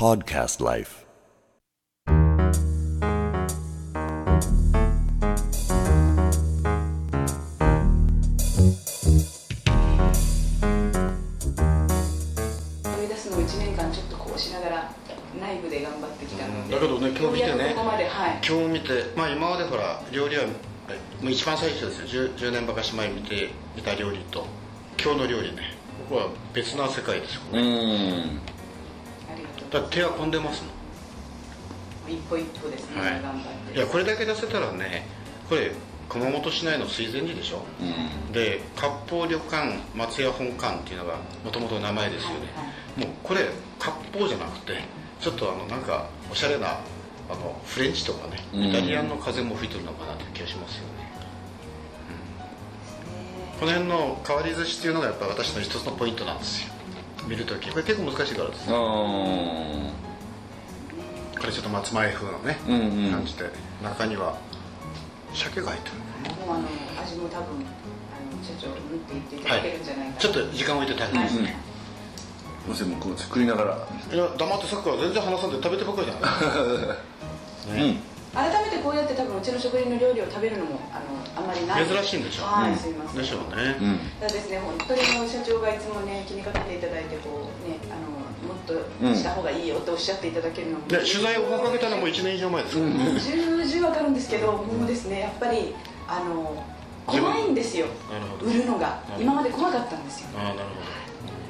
Podcast Life. 思い出すのを1年間ちょっとこうしながら内部で頑張ってきたので、だけどね今日見てねようやくここまではい。今日見てまあ今までほら料理はもう一番最初ですよ。10, 10年ばかし前見て見た料理と今日の料理ねここは別な世界ですよね、だって手は込んでますも一歩一歩ですね、ん、はい。頑張って。いやこれだけ出せたらねこれ熊本市内の水前寺でしょ、うん。で割烹旅館松屋本館っていうのがもともと名前ですよね、もうこれ割烹じゃなくてちょっとあのなんかおしゃれなあのフレンチとかねうん。イタリアンの風も吹いてるのかなという気がしますよね、この辺の変わり寿司っていうのがやっぱ私の一つのポイントなんですよ見るときこれ結構難しいからです。あこれちょっと松前風のね、うんうん。感じで中には鮭が入ってる。もうあの味も多分あの社長うんって言っていただけるんじゃないかな、ちょっと時間置いて食べてはい。ますね、もしもこう作りながら。いや黙ってさっきから全然話さんで食べてばっかりじゃない。うん。改めてこうやって多分うちの食品の料理を食べるのもあのあんまりない。珍しいんでしょはい、うんすいません。でしょうね、うん。ただですね。本当にもう社長がいつもね気にかけていただいてこうねあのもっとした方がいいよっておっしゃっていただけるのも、で取材をかけたのも1年以上前ですからね、重々わかるんですけどもうですねやっぱりあの怖いんですよ。売るのが。今まで怖かったんですよ。ああなる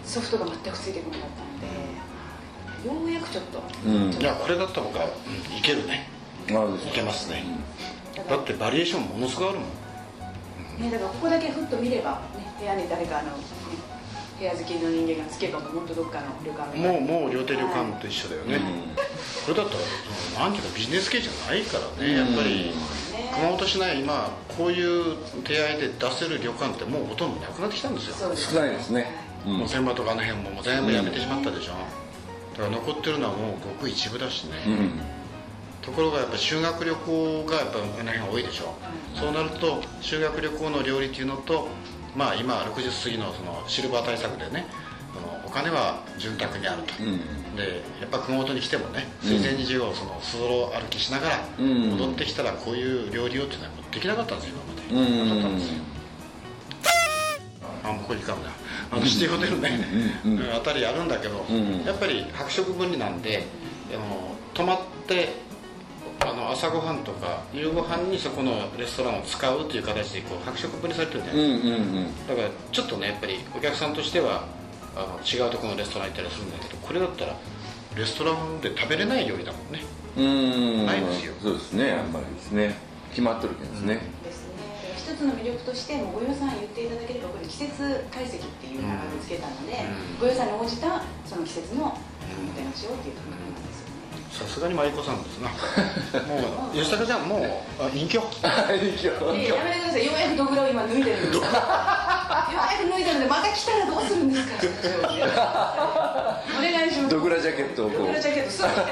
ソフトが全くついてこなかったのでようやくちょっと、うん。ほどいやこれだったら僕は、うんいけるね。いけますね、だからだってバリエーションものすごいあるもん。ね、だからここだけふっと見れば、ね、部屋に誰かあの、ね、部屋好きの人間がつけばもっとどっかの旅館もうもう料亭旅館と一緒だよね、うん。これだったらそのなんていうかビジネス系じゃないからね。やっぱり熊本市内今こういう手合いで出せる旅館ってもうほとんどなくなってきたんですよ。そうです少ないですね。うん。もう千葉とかあの辺ももう全部やめてしまったでしょ、だから残ってるのはもうごく一部だしね、うんところがやっぱ修学旅行がやっぱあの辺多いでしょ、そうなると修学旅行の料理っていうのとまあ今60過ぎのそのシルバー対策でねそのお金は潤沢にあると、うんでやっぱ熊本に来てもね水前寺をそのすぞろ歩きしながらうん戻ってきたらこういう料理をっていうのはできなかったんですよ今まで、うんなかったんですよ。あもうここにかむな。あのシティホテルね、うんうん。うんあたりあるんだけど、うん。やっぱり白色分離なんであの泊まってあの朝ごはんとか夕ごはんにそこのレストランを使うという形でこう白色分離されてるんじゃないうんですか、うんうんだからちょっとねやっぱりお客さんとしてはあの違うところのレストラン行ったりするんだけどこれだったらレストランで食べれない料理だもんね。うん。ないですよ。そうですね。あんまりですね。決まっとるけどですね。ですね。一つの魅力としてもうご予算言っていただければこれ季節解析っていう名前をつけたので、うん。ご予算に応じたその季節のおもてなしをっていうところなんですよ。ねさすがに舞妓さんですな。もう吉高ちゃんもうあ隠居？いややめてください。ようやくドグラを今脱いでるんです ようやく脱いでるんでまた来たらどうするんですか？お願いします。ドグラジャケットをこう。ドグラジャケット。そう。ですね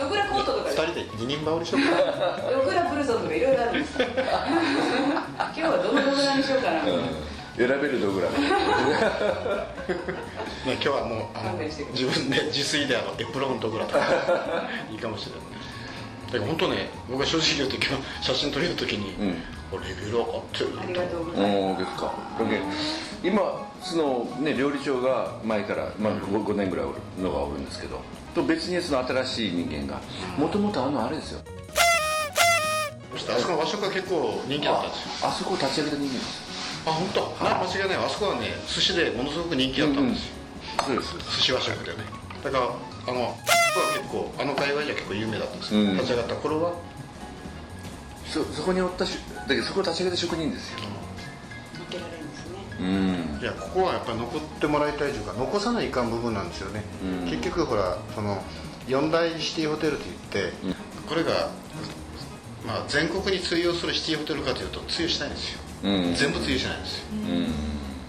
ドグラコートとか2人で二人羽織りしようかドグラブルゾンとかいろいろあるんです今日はどのドグラにしようかな、選べるドグラね、今日はもうあの自分で自炊であのエプロンとぐらとかいいかもしれない。だから本当ね僕が正直言うと今日写真撮れる時に、うん。これレベル上がってるなありがとうございます。おーですか。だけど今そのね料理長が前から、まあ、5, 5年ぐらいおるのがおるんですけどと別にその新しい人間がもともとあのあれですよ。そしてあそこの和食が結構人気だったんですよ。ああそこを立ち上げた人間ですあ本当、な間違いない。あそこはね寿司でものすごく人気だったんですよ、そうです。寿司和食でね。だからあのここは結構あの界隈じゃ結構有名だったんですよ、うん。立ち上がった頃は。そそこにおったしだけどそこを立ち上げた職人ですよ。受けられるんですね。うん。いやここはやっぱり残ってもらいたいというか残さないかん部分なんですよね、うん。結局ほらその四大シティホテルといって、これが、まあ、全国に通用するシティホテルかというと通用しないんですよ、うん。全部通用しないんですよ、うん。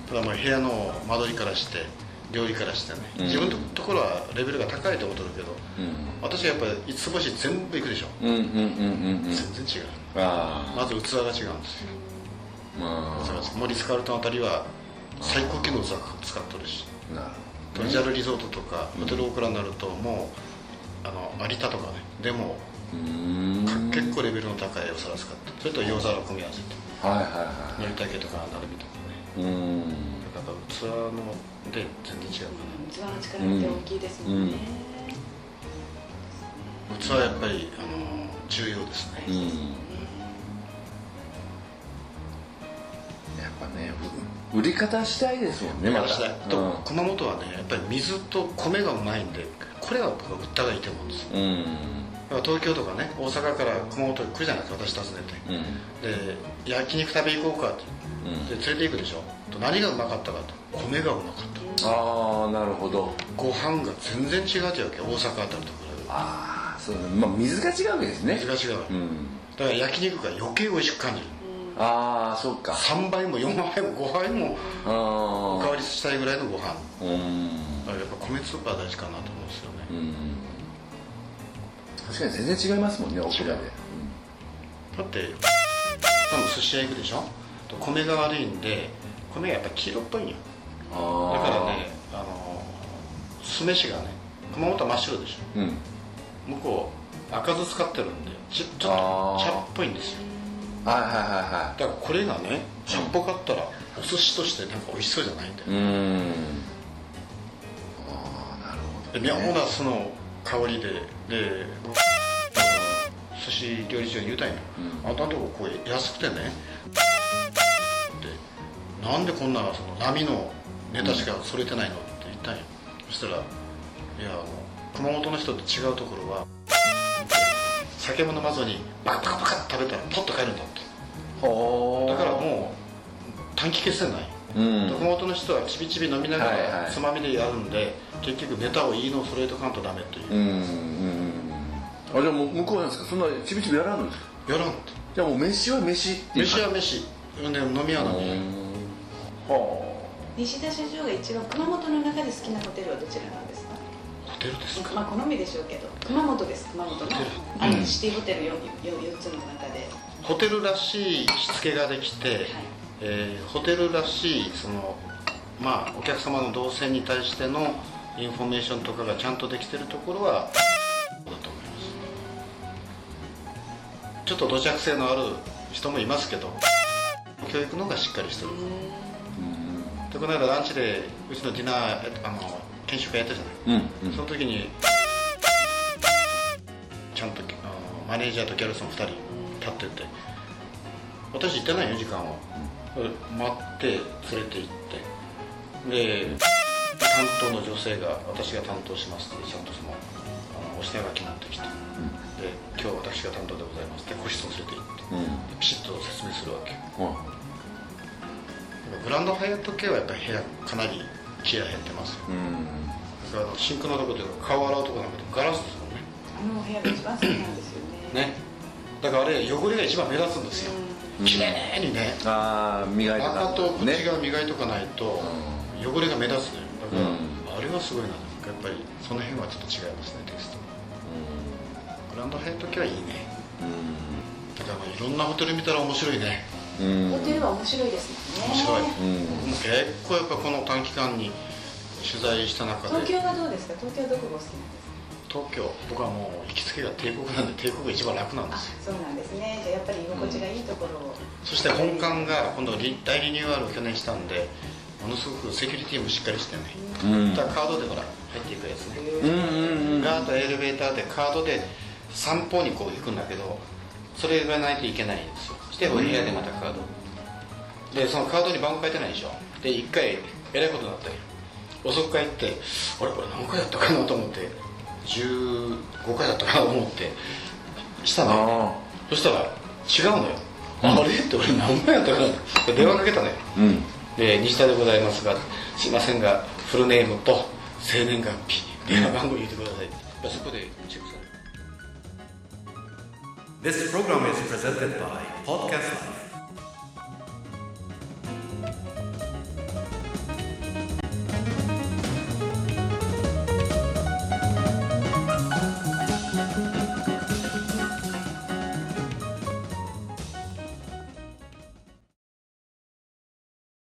ただもう部屋の間取りからして料理からしてね、うん。自分のところはレベルが高いと思ってるけどうん。私はやっぱり五つ星全部行くでしょ、うんうんうんうんうん。全然違う。あまず器が違うんですよ。あ。まモリスカルトンあたりは最高級の器使ってるし。あなる。トリジャルリゾートとかホテルオークラになるともうあの有田とかね。でも結構レベルの高いお皿使ってそれと洋皿組み合わせてはいはいはのりたけとかなるみとかね。いうん。やっぱ器ので全然違うか器の力って大きいですもんね、な器はやっぱりあの重要ですね、うん。やっぱねう売り方したいですもんねまた。したいと熊本はねやっぱり水と米がうまいんでこれは僕は売った方がいいと思うんですよ。うん。だから東京とかね大阪から熊本に来るじゃないですか私訪ねて。うん。で焼肉食べ行こうかって。うん。で連れて行くでしょ。と何がうまかったかと。米がうまかった。ああなるほど。ご飯が全然違うってわけ大阪あたりと比ああそうね。まあ水が違うわけですね。水が違う、うん。だから焼肉が余計美味しく感じる。ああそうか。3倍も4倍も5倍もおかあわりしたいぐらいのご飯。あうん。だからやっぱ米スーパー大事かなと思うんですよね。うん確かに全然違いますもんねオクラで。だって多分寿司屋行くでしょ？と米が悪いんで米がやっぱ黄色っぽいんよ。だからねあの酢飯がね熊本は真っ白でしうん。ょ向こう赤酢使ってるんでちちょっと茶っぽいんですよ。はいはいはだからこれがね茶っぽかったらお寿司としてなんか美味しそうじゃないんだよ。いはいうんああなるほでど、ね、その香りでで寿司料理長に言うたんよ、うん。あんたのとここう安くてね。ってなんでこんなその波のネタしかそれてないのって言ったんよそしたら「いやあの熊本の人と違うところは酒も飲まずにバカバカバカって食べたらポッと帰るんだ」って。ほだからもう短期決戦ないうん。熊本の人はちびちび飲みながはいはい。らつまみでやるんで、結局ネタをいいのを揃えとかんとダメという、うんうんうんあじゃあもう向こうなんですか？そんなちびちびやらんのですか？やらんって。じゃあもう飯は飯っていう。飯は飯。で飲み屋なのには西田社長が一番熊本の中で好きなホテルはどちらなんですか？ホテルですか？まあ好みでしょうけど。熊本です。熊本のテル。あのシティホテル 4, 4, つの中で。ホテルらしいしつけができて、えーホテルらしいそのまあお客様の動線に対してのインフォメーションとかがちゃんとできてるところはだと思います。ちょっと土着性のある人もいますけど教育の方がしっかりしてる。でこの間ランチでうちのディナーえあの研修会やったじゃない。うんうん。その時にちゃんとあのマネージャーとギャルソン2人立ってて私行ってないよ時間を待って連れて行って。で担当の女性が私が担当しますってちゃんとそのあのお品書き持ってきて、で今日私が担当でございますって個室を連れて行って。うん。でピシッと説明するわけうんグランドハイアット系はやっぱり部屋かなり気合入ってますよ。うん。だからあのシンクのとこで顔洗うとこなんかガラスですもんね。あのお部屋が一番好きなんですよね。ね。だからあれ汚れが一番目立つんですようん綺麗にね。ああ磨いて赤とこっちね。側磨いとかないと汚れが目立つのよだから、うん。あれはすごいな。やっぱりその辺はちょっと違いますねテイスト。グランドハイアット系はいいね。だからまあいろんなホテル見たら面白いね。うん。ホテルは面白いですもんね。面白い、うん。僕も結構やっぱこの短期間に取材した中で。東京はどうですか？東京はどこがお好きなんですか？東京僕はもう行きつけが帝国なんで帝国が一番楽なんであす。よそうなんですね。じゃあやっぱり居心地がいいところを、そして本館が今度リ大リニューアルを去年したんでものすごくセキュリティもしっかりしてね、うん。だカードでほら入っていくやつね、うんうんうんガードエレベーターでカードで散歩にこう行くんだけどそれがないといけないんですよ。そしてお部屋でまたカード。でそのカードに番号書いてないでしょ。で一回えらいことになったよ遅く帰ってあれこれ何回やったかなと思って15回だったか思って。したのあそしたら違うのよ、あれ？って俺何回やったかな電話かけたのよ。あうん。で西田でございますがすいませんがフルネームと生年月日電話番号言ってください。ってそこでチェックされる。This program is presented by Podcast Life.